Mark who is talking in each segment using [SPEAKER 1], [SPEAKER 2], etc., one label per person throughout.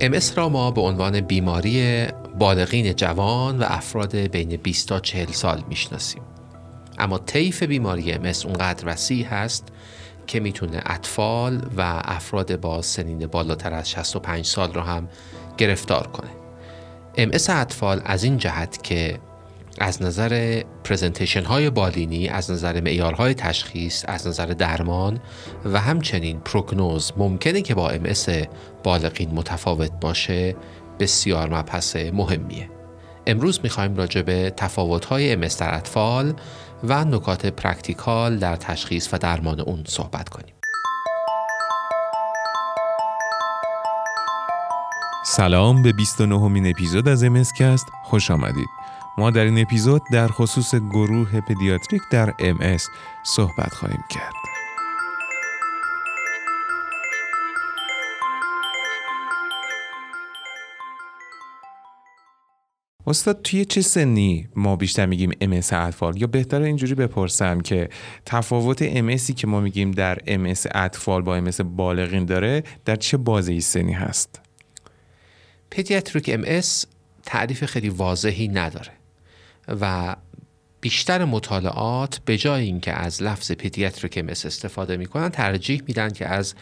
[SPEAKER 1] MS را ما به عنوان بیماری بالغین جوان و افراد بین 20 تا 40 سال می‌شناسیم. اما طیف بیماری MS اونقدر وسیع هست که می‌تونه اطفال و افراد با سنین بالاتر از 65 سال را هم گرفتار کنه. MS اطفال از این جهت که از نظر پرزنتیشن های بالینی از نظر معیارهای تشخیص از نظر درمان و همچنین prognosis ممکنه که با MS بالغین متفاوت باشه بسیار مبحث مهمیه. امروز می‌خوایم راجع به تفاوت‌های MS در اطفال و نکات practical در تشخیص و درمان اون صحبت کنیم.
[SPEAKER 2] سلام به 29 امین اپیزود از MScast خوش آمدید. ما در این اپیزود در خصوص گروه pediatric در MS صحبت خواهیم کرد. استاد توی چه سنی ما بیشتر میگیم ام اطفال یا بهتر اینجوری بپرسم که تفاوت ام که ما میگیم در ام اطفال با ام بالغین داره در چه بازه سنی هست؟
[SPEAKER 1] پدیاتریک ام تعریف خیلی واضحی نداره و بیشتر مطالعات به جای اینکه از لفظ پدیاتریک ام استفاده می‌کنن ترجیح میدن که از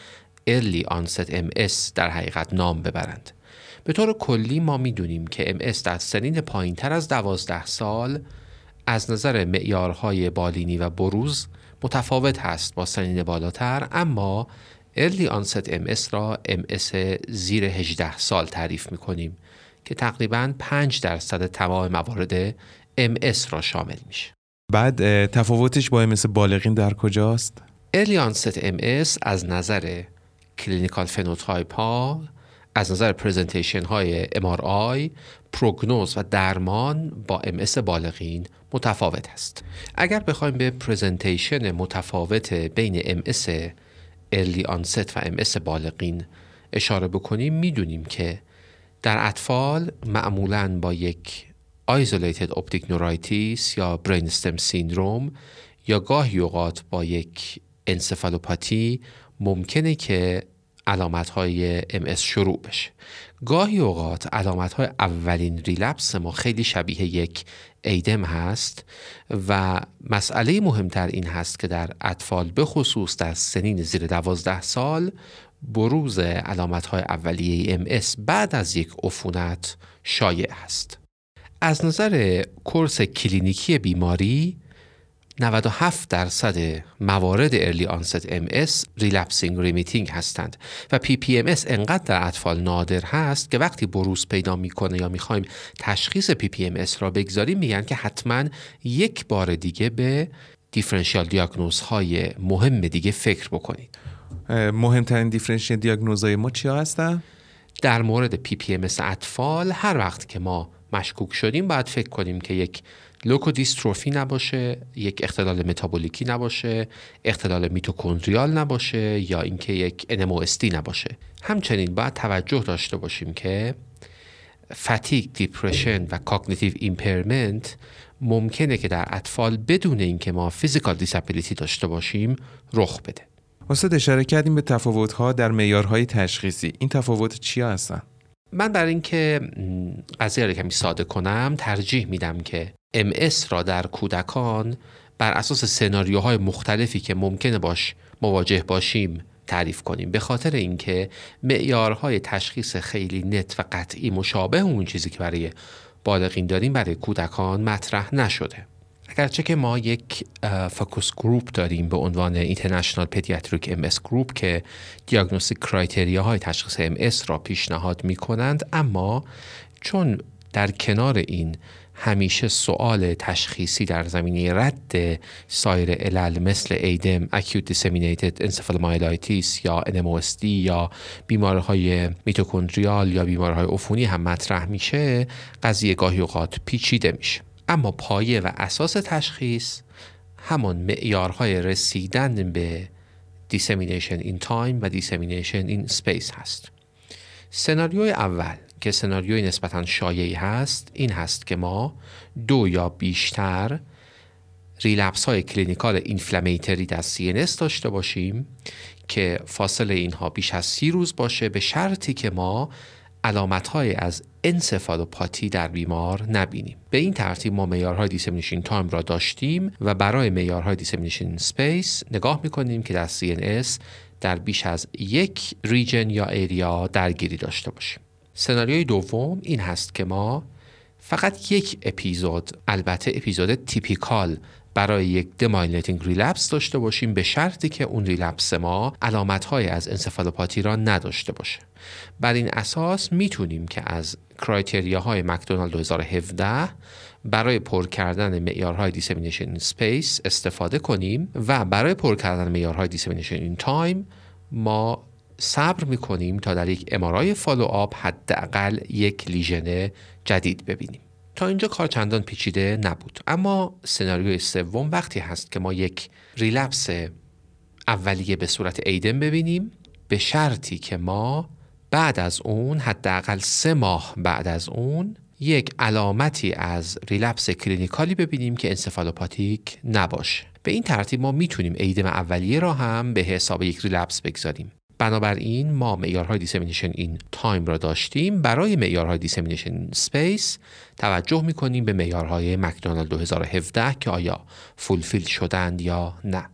[SPEAKER 1] early onset MS در حقیقت نام ببرند. به طور کلی ما می‌دونیم که MS در سنین پایین تر از دوازده سال از نظر معیارهای بالینی و بروز متفاوت هست با سنین بالاتر اما early onset MS را MS زیر 18 سال تعریف می‌کنیم که تقریبا 5 درصد تمام موارد MS را شامل میشه
[SPEAKER 2] بعد تفاوتش با MS بالغین در کجاست؟
[SPEAKER 1] early onset MS از نظر clinical phenotype ها از نظر presentation های MRI prognosis و درمان با MS بالغین متفاوت است اگر بخوایم به presentation متفاوت بین MS early onset و MS بالغین اشاره بکنیم می‌دونیم که در اطفال معمولا با یک isolated optic neuritis یا برینستم سیندروم یا گاهی اوقات با یک انسفالوپاتی ممکنه که علامت های MS شروع بشه. گاهی اوقات علامت های اولین ریلپس ما خیلی شبیه یک ایدم هست و مسئله مهمتر این هست که در اطفال به خصوص در سنین زیر دوازده سال بروز علامت های اولیه MS بعد از یک عفونت شایع است از نظر course کلینیکی بیماری 97 درصد موارد early onset MS relapsing remitting هستند و PPMS انقدر در اطفال نادر هست که وقتی بروز پیدا می‌کنه یا می‌خوایم تشخیص PPMS را بگذاریم میگن که حتما یک بار دیگه به differential diagnosis های مهم دیگه فکر بکنید
[SPEAKER 2] مهمترین differential diagnosis های ما چیا هستن؟
[SPEAKER 1] در مورد PPMS اطفال هر وقت که ما مشکوک شدیم باید فکر کنیم که یک لکودیستروفی نباشه یک اختلال متابولیکی نباشه اختلال mitochondrial نباشه یا اینکه یک NMOSD نباشه. همچنین باید توجه داشته باشیم که fatigue depression و cognitive impairment ممکنه که در اطفال بدون اینکه ما فیزیکال دیسابیلیتی داشته باشیم رخ بده.
[SPEAKER 2] استاد اشاره کردیم به تفاوت‌ها در معیارهای تشخیصی. این تفاوت چیا هستن؟
[SPEAKER 1] من برای اینکه قضیه رو کمی ساده کنم ترجیح میدم که MS را در کودکان بر اساس سناریوهای مختلفی که ممکنه باش مواجه باشیم تعریف کنیم. به خاطر اینکه معیارهای تشخیص خیلی نت و قطعی مشابه اون چیزی که برای بالغین داریم برای کودکان مطرح نشده. اگرچه که ما یک focus group داریم به عنوان international pediatric MS group که diagnostic criteria های تشخیص MS را پیشنهاد می کنند اما چون در کنار این همیشه سوال تشخیصی در زمینه رد سایر علل مثل ADEM acute disseminated encephalomyelitis یا NMOSD یا بیماری‌های mitochondrial یا بیماری‌های عفونی هم مطرح میشه قضیه گاهی اوقات پیچیده میشه. اما پایه و اساس تشخیص همان معیارهای رسیدن به dissemination in time و dissemination in space هست. سناریوی اول که سناریوی نسبتا شایعی هست این هست که ما دو یا بیشتر relapse های clinical inflammatory در CNS داشته باشیم که فاصله اینها بیش از سی روز باشه به شرطی که ما علامت های از انسفالوپاتی در بیمار نبینیم. به این ترتیب ما معیارهای dissemination time را داشتیم و برای معیارهای dissemination space نگاه می‌کنیم که در CNS در بیش از یک region یا area درگیری داشته باشیم. سناریوی دوم این هست که ما فقط یک اپیزود البته episode typical برای یک demyelinating relapse داشته باشیم به شرطی که اون relapse ما علامت های از encephalopathy را نداشته باشه. بر این اساس می‌تونیم که از criteria های مکدونالد 2017 برای پر کردن معیارهای dissemination in space استفاده کنیم و برای پر کردن معیارهای dissemination in time ما صبر می‌کنیم تا در یک MRI follow up حداقل یک lesion جدید ببینیم. تا اینجا کار چندان پیچیده نبود. اما سناریوی سوم وقتی هست که ما یک relapse اولیه به صورت ADEM ببینیم به شرطی که ما بعد از اون حداقل سه ماه بعد از اون یک علامتی از relapse clinically ببینیم که encephalopathic نباشه. به این ترتیب ما می‌تونیم ADEM اولیه را هم به حساب یک relapse بگذاریم. بنابراین ما معیارهای dissemination in time را داشتیم. برای معیارهای dissemination in space توجه می‌کنیم به معیارهای مکدونالد 2017 که آیا fulfill شدند یا نه.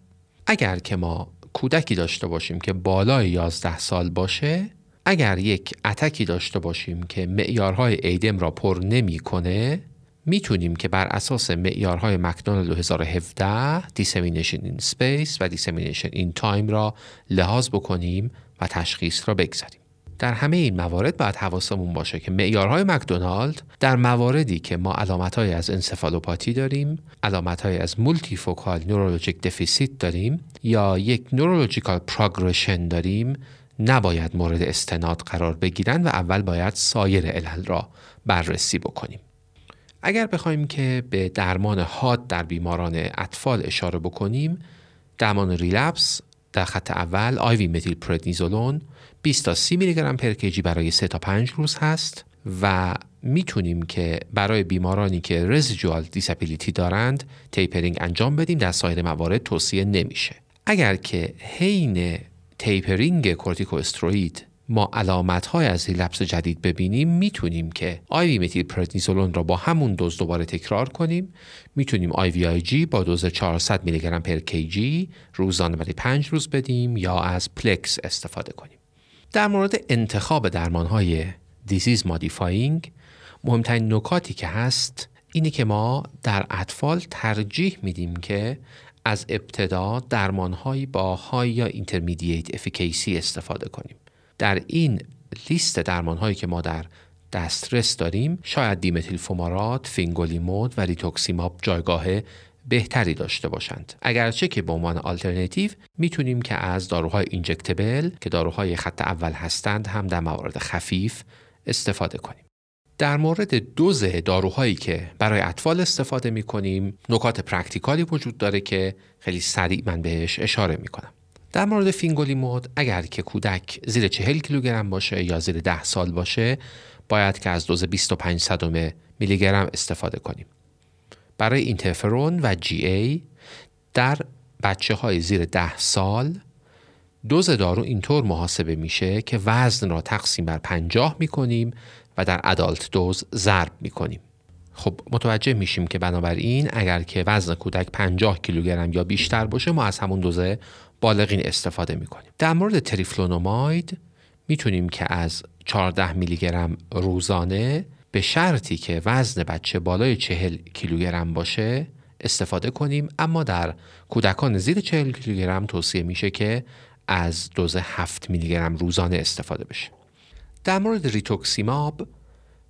[SPEAKER 1] اگر که ما کودکی داشته باشیم که بالای 11 سال باشه اگر یک attack ی داشته باشیم که معیارهای ADEM را پر نمی‌کنه می‌تونیم که بر اساس معیارهای مکدونالد 2017 dissemination in space و dissemination in time را لحاظ بکنیم و تشخیص را بگذاریم. در همه این موارد باید حواسمون باشه که معیارهای مکدونالد در مواردی که ما علامتهایی از encephalopathy داریم علامتهایی از multifocal neurologic deficit داریم یا یک neurological progression داریم نباید مورد استناد قرار بگیرن و اول باید سایر علل را بررسی بکنیم. اگر بخوایم که به درمان حاد در بیماران اطفال اشاره بکنیم درمان relapse در خط اول IV methylprednisolone 20 تا 30 میلی گرم per kg برای 3 تا 5 روز هست و می‌تونیم که برای بیمارانی که residual disability دارند tapering انجام بدیم در سایر موارد توصیه نمیشه. اگر که حین tapering corticosteroid ما علامت های از relapse جدید ببینیم می‌تونیم که IV methylprednisolone را با همون دوز دوباره تکرار کنیم. می‌تونیم IVIG با دوز 400 میلی گرم per kg روزانه برای 5 روز بدیم یا از PLEX استفاده کنیم. در مورد انتخاب درمان های disease modifying مهمترین نکاتی که هست اینه که ما در اطفال ترجیح میدیم که از ابتدا درمانهایی با high یا intermediate efficacy استفاده کنیم. در این لیست درمان هایی که ما در دسترس داریم شاید dimethyl fumarate، fingolimod و rituximab جایگاه بهتری داشته باشند اگرچه که به عنوان آلترناتیو می‌تونیم که از داروهای injectable که داروهای خط اول هستند هم در موارد خفیف استفاده کنیم در مورد دوز داروهایی که برای اطفال استفاده می کنیم نکات practical ی وجود داره که خیلی سریع من بهش اشاره می کنم. در مورد fingolimod اگر که کودک زیر 40 کیلوگرم باشه یا زیر 10 سال باشه باید که از دوز 25 صدم میلی گرم استفاده کنیم. برای اینترفرون و جی ای در بچه های زیر 10 سال دوز دارو اینطور محاسبه میشه که وزن را تقسیم بر 50 می‌کنیم و در ادالت دوز ضرب می‌کنیم. خب متوجه میشیم که بنابراین اگر که وزن کودک 50 کیلوگرم یا بیشتر باشه ما از همون دوزه بالغین استفاده می‌کنیم. در مورد تریفلونوماید می‌تونیم که از 14 میلی گرم روزانه به شرطی که وزن بچه بالای 40 کیلوگرم باشه استفاده کنیم. اما در کودکان زیر 40 کیلوگرم توصیه میشه که از دوز 7 میلی گرم روزانه استفاده بشه. در مورد ریتوکسیماب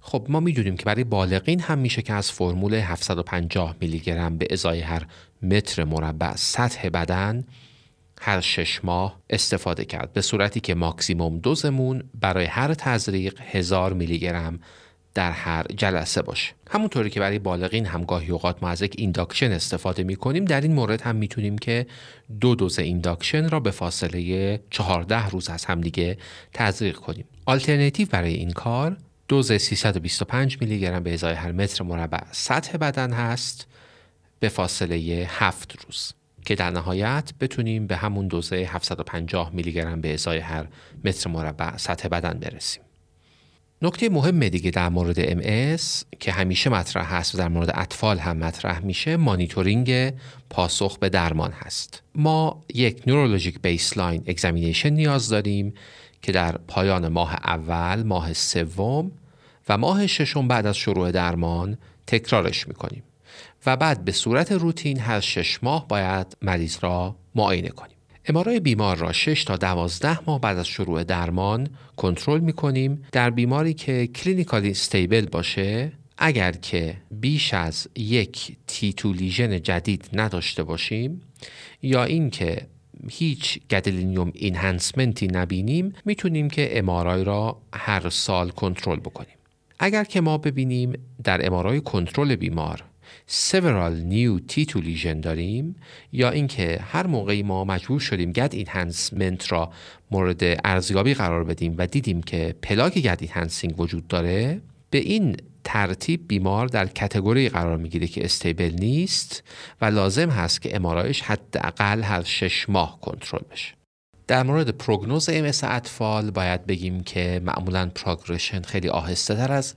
[SPEAKER 1] خب ما می‌دونیم که برای بالغین هم میشه که از فرمول 750 میلی گرم به ازای هر متر مربع سطح بدن هر شش ماه استفاده کرد. به صورتی که ماکسیموم دوزمون برای هر تزریق هزار میلی گرم در هر جلسه باشه. همونطوری که برای بالغین هم گاهی اوقات ما از یک induction استفاده می کنیم در این مورد هم می‌تونیم که دو دوز induction را به فاصله 14 روز از همدیگه تزریق کنیم. آلترناتیو برای این کار دوز 325 میلی گرم به ازای هر متر مربع سطح بدن هست به فاصله 7 روز. که در نهایت بتونیم به همون دوزه 750 میلی گرم به ازای هر متر مربع سطح بدن برسیم. نکته مهم دیگه در مورد MS که همیشه مطرح هست و در مورد اطفال هم مطرح میشه مانیتورینگ پاسخ به درمان هست. ما یک نورولوژیک بیسلاین اگزامینیشن نیاز داریم که در پایان ماه اول ماه سوم و ماه ششم بعد از شروع درمان تکرارش می‌کنیم. و بعد به صورت روتین هر شش ماه باید مریض را معاینه کنیم. MRI بیمار را 6 تا 12 ماه بعد از شروع درمان کنترل می کنیم در بیماری که clinically stable باشه. اگر که بیش از یک T2 lesion جدید نداشته باشیم یا اینکه هیچ gadolinium enhancement ی نبینیم می‌تونیم که MRI را هر سال کنترل بکنیم. اگر که ما ببینیم در MRI کنترل بیمار several new T2 lesion داریم یا اینکه هر موقعی ما مجبور شدیم gad enhancement را مورد ارزیابی قرار بدیم و دیدیم که پلاک gad enhancing وجود داره به این ترتیب بیمار در category قرار می‌گیره که stable نیست و لازم هست که MRI یش حداقل هر شش ماه کنترل بشه. در مورد prognosis MS اطفال باید بگیم که معمولا progression خیلی آهسته تر از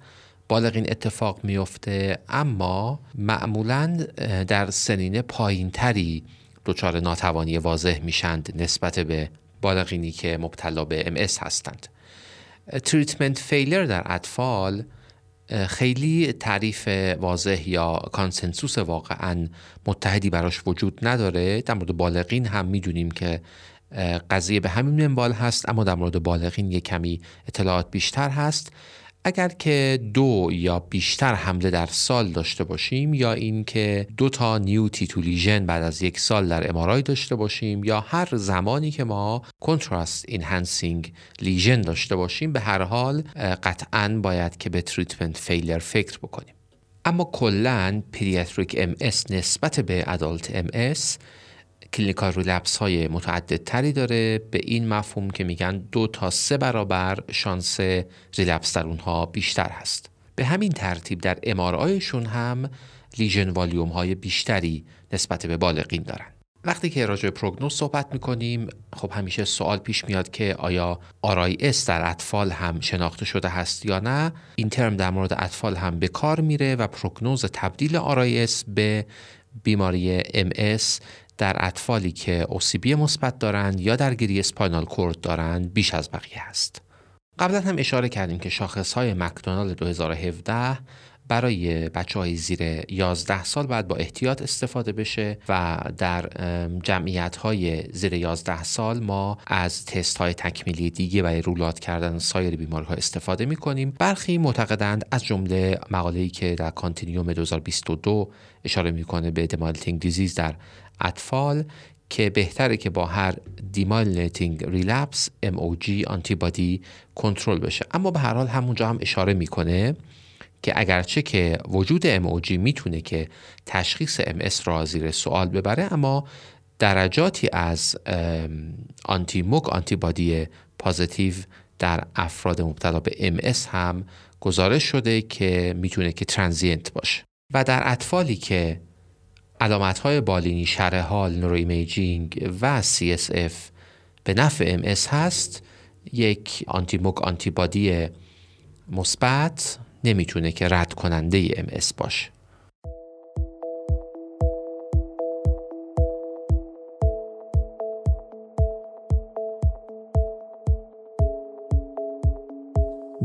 [SPEAKER 1] بالغین اتفاق میفته اما معمولا در سنین پایینتری دچار ناتوانی واضح میشند نسبت به بالغینی که مبتلا به MS هستند. treatment failure در اطفال خیلی تعریف واضح یا consensus واقعا متحدی براش وجود نداره. در مورد بالغین هم می‌دونیم که قضیه به همین منوال هست اما در مورد بالغین یک کمی اطلاعات بیشتر هست. اگر که دو یا بیشتر حمله در سال داشته باشیم یا اینکه دو تا new T2 lesion بعد از یک سال در MRI داشته باشیم یا هر زمانی که ما contrast enhancing lesion داشته باشیم به هر حال قطعا باید که به treatment failure فکر بکنیم. اما کلا pediatric MS نسبت به adult MS clinical relapse های متعدد تری داره. به این مفهوم که میگن دو تا سه برابر شانس relapse در اونها بیشتر هست. به همین ترتیب در MRI شون هم lesion volume های بیشتری نسبت به بالغین دارن. وقتی که راجع به پروگنوز صحبت می‌کنیم خب همیشه سوال پیش میاد که آیا RIS در اطفال هم شناخته شده هست یا نه. این ترم در مورد اطفال هم به کار میره و پروگنوز تبدیل RIS به بیماری MS در اطفالی که OCB مثبت دارند یا درگیری spinal cord دارند بیش از بقیه است. قبلا هم اشاره کردیم که شاخص های مکدونالد 2017 برای بچه های زیر 11 سال باید با احتیاط استفاده بشه و در جمعیت های زیر 11 سال ما از تست های تکمیلی دیگه برای rule out کردن سایر بیماری ها استفاده می کنیم برخی معتقدند از جمله مقاله‌ای که در Continuum 2022 اشاره می‌کنه به demyelinating disease در اطفال که بهتره که با هر demyelinating relapse MOG antibody کنترل بشه. اما به هر حال همونجا هم اشاره می‌کنه که اگرچه که وجود MOG می‌تونه که تشخیص MS را زیر سوال ببره اما درجاتی از anti MOG antibody positive در افراد مبتلا به MS هم گزارش شده که می‌تونه که transient باشه. و در اطفالی که علامت های بالینی شرح حال neuroimaging و CSF به نفع MS هست. یک anti MOG antibody مثبت نمی‌تونه که رد کننده MS باشه.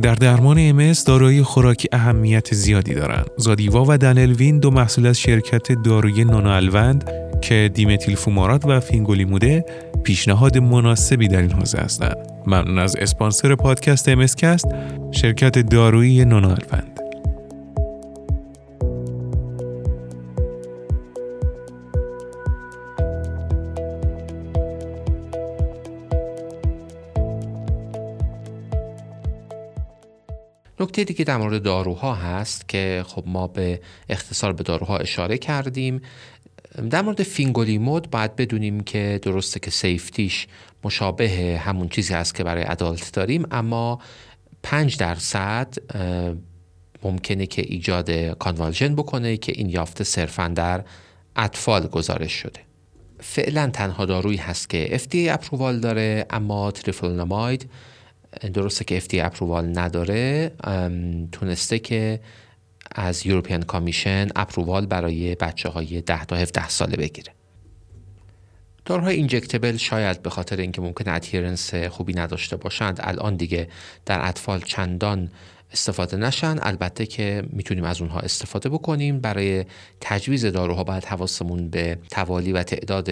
[SPEAKER 2] در درمان MS داروی خوراکی اهمیت زیادی دارند. زادیوا و دنلوین دو محصول از شرکت داروی نانوالوند که دیمتیل فومارات و فینگولیموده پیشنهاد مناسبی در این حوزه هستند. ممنون از اسپانسر پادکست امسکست شرکت دارویی نانوالوند.
[SPEAKER 1] نکته دیگه در مورد داروها هست که خب ما به اختصار به داروها اشاره کردیم. در مورد fingolimod باید بدونیم که درسته که safety ش مشابه همون چیزی هست که برای adult داریم اما 5 درصد ممکنه که ایجاد convulsion بکنه که این یافته صرفا در اطفال گزارش شده. فعلا تنها دارویی هست که FDA approval داره اما teriflunomide درسته که FDA approval نداره تونسته که از European Commission approval برای بچه های 10 تا 17 ساله بگیره. داروهای injectable شاید به خاطر اینکه ممکن adherence خوبی نداشته باشند الان دیگه در اطفال چندان استفاده نشن. البته که می‌تونیم از اونها استفاده بکنیم. برای تجویز داروها باید حواسمون به توالی و تعداد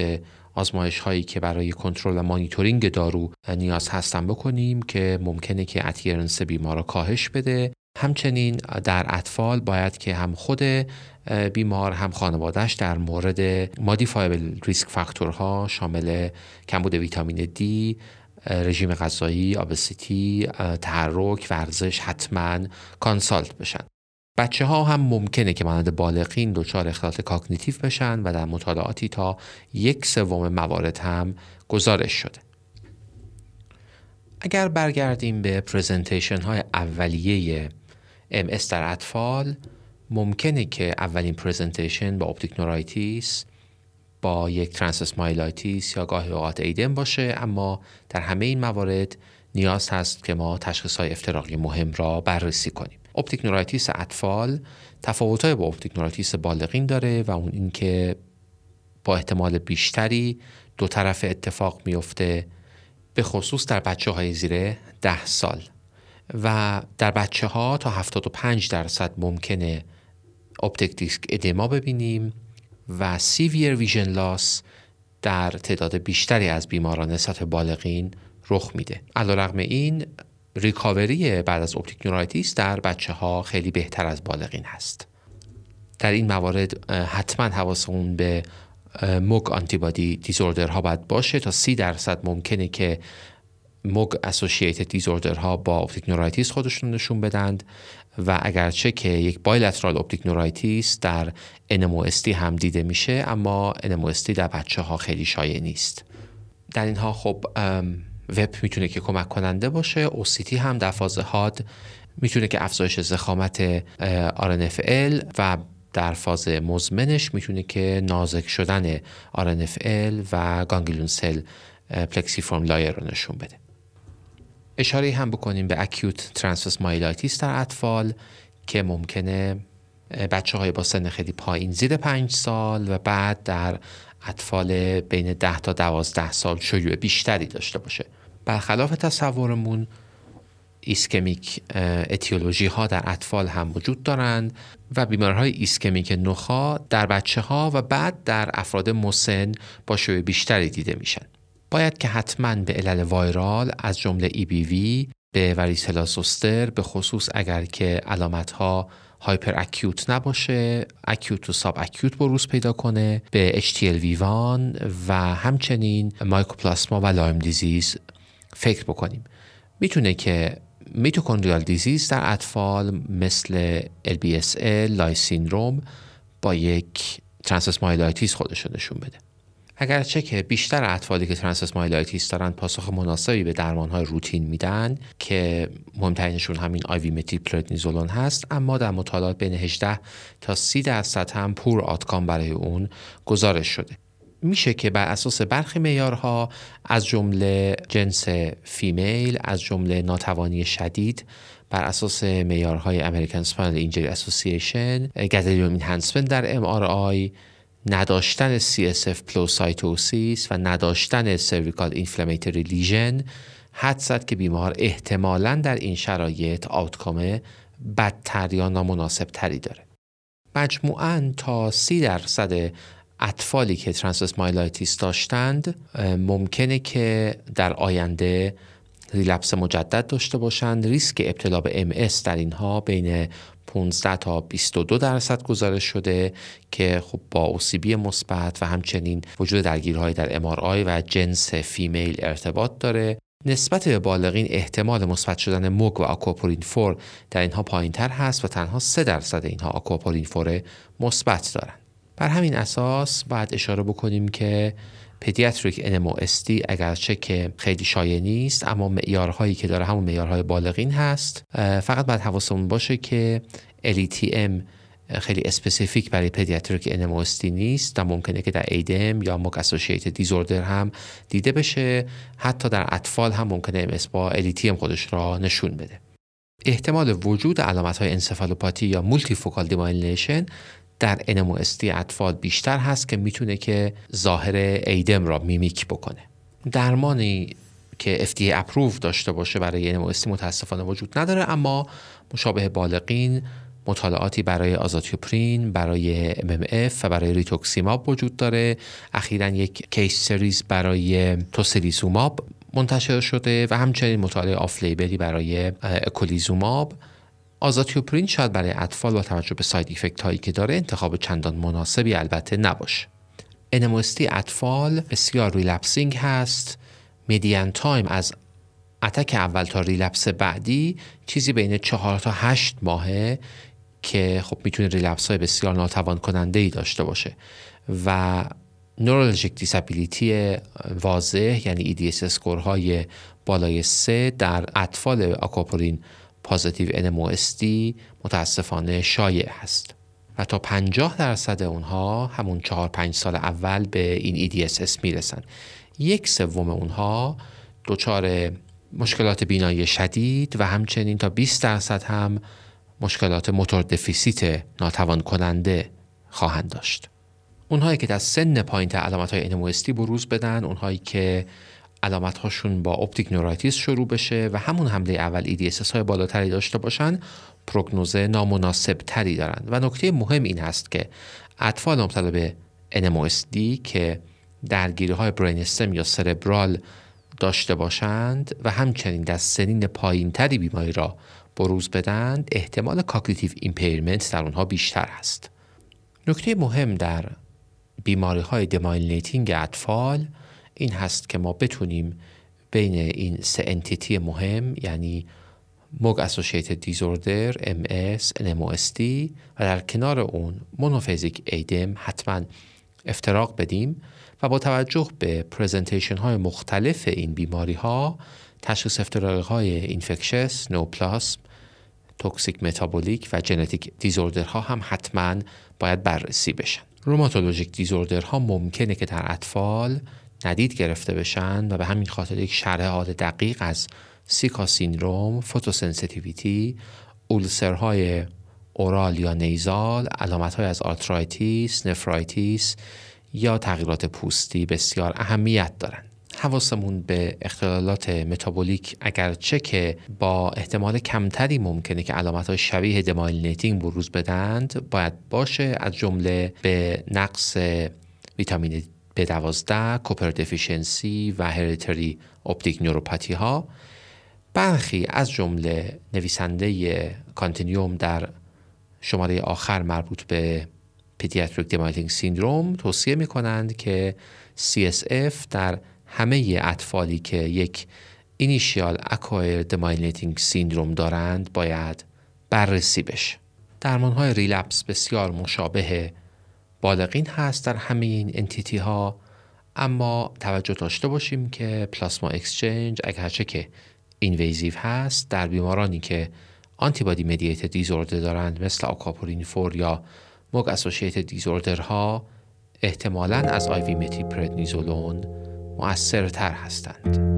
[SPEAKER 1] آزمایش هایی که برای کنترل و مانیتورینگ دارو نیاز هستن بکنیم که ممکنه که adherence بیمار را کاهش بده همچنین در اطفال باید که هم خود بیمار هم خانوادهش در مورد modifiable risk factor ها شامل کمبود ویتامین دی رژیم غذایی، obesity، تحرک، ورزش حتما consult بشن. بچه ها هم ممکنه که مانند بالغین دچار اختلالات cognitive بشن و در مطالعاتی تا یک سوم موارد هم گزارش شده. اگر برگردیم به presentation های اولیه MS در اطفال ممکنه که اولین presentation با optic neuritis با یک transverse یا گاهی اوقات ADEM باشه اما در همه این موارد نیاز هست که ما تشخیص های افتراقی مهم را بررسی کنیم optic neuritis اطفال تفاوت های با optic neuritis بالغین داره و اون اینکه با احتمال بیشتری دو طرفه اتفاق میفته به خصوص در بچه های زیر ده سال. و در بچه ها تا 75 درصد ممکنه optic disc edema ببینیم و severe vision loss در تعداد بیشتری از بیماران نسبت بالغین رخ میده. علیرغم این recovery بعد از optic neuritis در بچه ها خیلی بهتر از بالغین هست. در این موارد حتما حواسمون به MOG antibody disorder ها باید باشه تا سی درصد ممکنه که MOG associated disorder ها با optic neuritis خودشون نشون بدند و اگرچه که یک bilateral optic neuritis در NMOSD هم دیده میشه اما NMOSD در بچه ها خیلی شایع نیست. در اینها خب VEP می‌تونه که کمک کننده باشه. OCT هم در فاز حاد می‌تونه که افزایش ضخامت RNFL و در فاز مزمنش می‌تونه که نازک شدن RNFL و ganglion cell plexiform layer رو نشون بده. اشاره هم بکنیم به acute transverse myelitis در اطفال که ممکنه بچه های با سن خیلی پایین زیر پنج سال و بعد در اطفال بین 10 تا 12 سال شیوع بیشتری داشته باشه. برخلاف تصورمون ischemic etiology ها در اطفال هم وجود دارند و بیمارهای ischemic نخاع در بچه ها و بعد در افراد مسن با شیوع بیشتری دیده میشن. باید که حتما به علل viral از جمله EBV به varicella zoster به خصوص اگر که علامت ها hyperacute نباشه. acute و subacute بروز پیدا کنه به HTLV1 و همچنین مایکوپلاسما و Lyme disease فکر بکنیم. می‌تونه که mitochondrial disease در اطفال مثل LBSL، Leigh syndrome با یک transverse myelitis خودش نشون بده. اگرچه که بیشتر اطفالی که transverse myelitis دارن پاسخ مناسبی به درمانهای روتین میدن که مهمترینشون همین IV prednisolone هست اما در مطالعات بین 18 تا 30 درصد هم poor outcome برای اون گزارش شده. میشه که بر اساس برخی معیارها از جمله جنس female از جمله ناتوانی شدید بر اساس معیارهای American Spinal Injury Association gadolinium enhancement در MRI نداشتن CSF pleocytosis و نداشتن cervical inflammatory lesion حدس زد که بیمار احتمالا در این شرایط outcome بدتر یا نامناسب تری داره. مجموعاً تا سی درصد اطفالی که transverse myelitis داشتند ممکنه که در آینده relapse مجدد داشته باشند ریسک ابتلا به MS در اینها بین 15 تا 22 درصد گزارش شده که خب با OCB مثبت و همچنین وجود درگیری‌هایی در MRI و جنس female ارتباط داره نسبت به بالغین احتمال مثبت شدن MOG و aquaporin four در اینها پایین تر هست و تنها 3 درصد اینها aquaporin four مثبت دارند. بر همین اساس باید اشاره بکنیم که pediatric NMOSD اگرچه که خیلی شایع نیست اما معیارهایی که داره همون معیارهای بالغین هست. فقط باید حواسمون باشه که LETM خیلی specific برای pediatric NMOSD نیست و ممکنه که در ADEM یا MOG associated disorder هم دیده بشه. حتی در اطفال هم ممکنه MS با LETM خودش را نشون بده. احتمال وجود علامت های انسفالوپاتی یا multifocal در NMOSD اطفال بیشتر هست که می‌تونه که ظاهر ADEM را mimic بکنه درمانی که FDA approve داشته باشه برای NMOSD متاسفانه وجود نداره اما مشابه بالغین مطالعاتی برای azathioprine، برای MMF و برای rituximab وجود داره. اخیرا یک case series برای tocilizumab منتشر شده و همچنین مطالعه off-label ی برای eculizumab. azathioprine شاید برای اطفال با توجه به side effect هایی که داره انتخاب چندان مناسبی البته نباشه. NMOSD اطفال بسیار relapsing هست. median time از attack اول تا relapse بعدی چیزی بین چهار تا هشت ماهه که خب می‌تونه relapse های بسیار ناتوان کننده ای داشته باشه و neurologic disability واضح یعنی EDSS score های بالای سه در اطفال aquaporin positive NMOSD متاسفانه شایع هست و تا 50 درصد اونها همون 4 5 سال اول به این EDSS می‌رسن یک سوم اونها دچار مشکلات بینایی شدید و همچنین تا 20 درصد هم مشکلات motor deficit ناتوان کننده خواهند داشت. اونهایی که در سن پایین علامت های NMOSD بروز بدن اونهایی که علامت هاشون با optic neuritis شروع بشه و همون حمله اول EDSS های بالاتری داشته باشن prognosis نامناسب تری دارند و نکته مهم این هست که اطفال مبتلا به NMOSD که درگیری های brainstem یا cerebral داشته باشند و همچنین در سنین پایینتری بیماری را بروز بدند احتمال cognitive impairment در اونها بیشتر است. نکته مهم در بیماری های demyelinating اطفال این هست که ما بتونیم بین این سه entity مهم یعنی MOG associated disorder MS NMOSD و در کنار اون monophasic ADEM حتما افتراق بدیم و با توجه به presentation های مختلف این بیماری ها تشخیص افتراقی های infectious، neoplasm، toxic metabolic و genetic disorder ها هم حتما باید بررسی بشن. rheumatologic disorder ها ممکنه که در اطفال ندید گرفته بشن و به همین خاطر یک شرح حال دقیق از sicca syndrome، photosensitivity، ulcer های oral یا nasal، علامت های از arthritis، nephritis یا تغییرات پوستی بسیار اهمیت دارند. حواسمون به اختلالات متابولیک اگرچه که با احتمال کمتری ممکنه که علامت های شبیه demyelinating بروز بدند باید باشه از جمله به نقص ویتامین B12 copper deficiency و hereditary optic neuropathy ها برخی از جمله نویسنده Continuum در شماره آخر مربوط به pediatric demyelinating syndrome توصیه می کنند که CSF در همه اطفالی که یک initial acquired demyelinating syndrome دارند باید بررسی بشه. درمان های relapse بسیار مشابه بالغین هست در همه این entity ها اما توجه داشته باشیم که plasma exchange اگرچه که invasive هست در بیمارانی که antibody mediated disorder دارند مثل aquaporin four یا موگ اسوسییت دیزوردرها احتمالاً از آیوی متی پردنیزولون مؤثرتر هستند.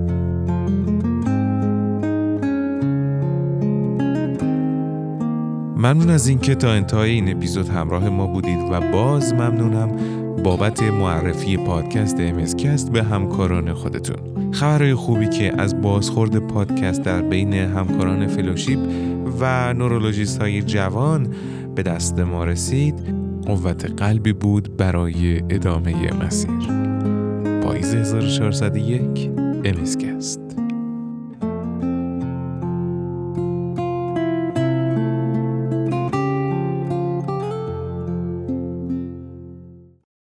[SPEAKER 2] ممنون از اینکه تا انتهای این اپیزود همراه ما بودید و باز ممنونم بابت معرفی پادکست امسکست به همکاران خودتون. خبرهای خوبی که از بازخورد پادکست در بین همکاران فلوشیپ و نورولوژیست های جوان به دست ما رسید قوت قلبی بود برای ادامه مسیر. پاییز 1401 امسکست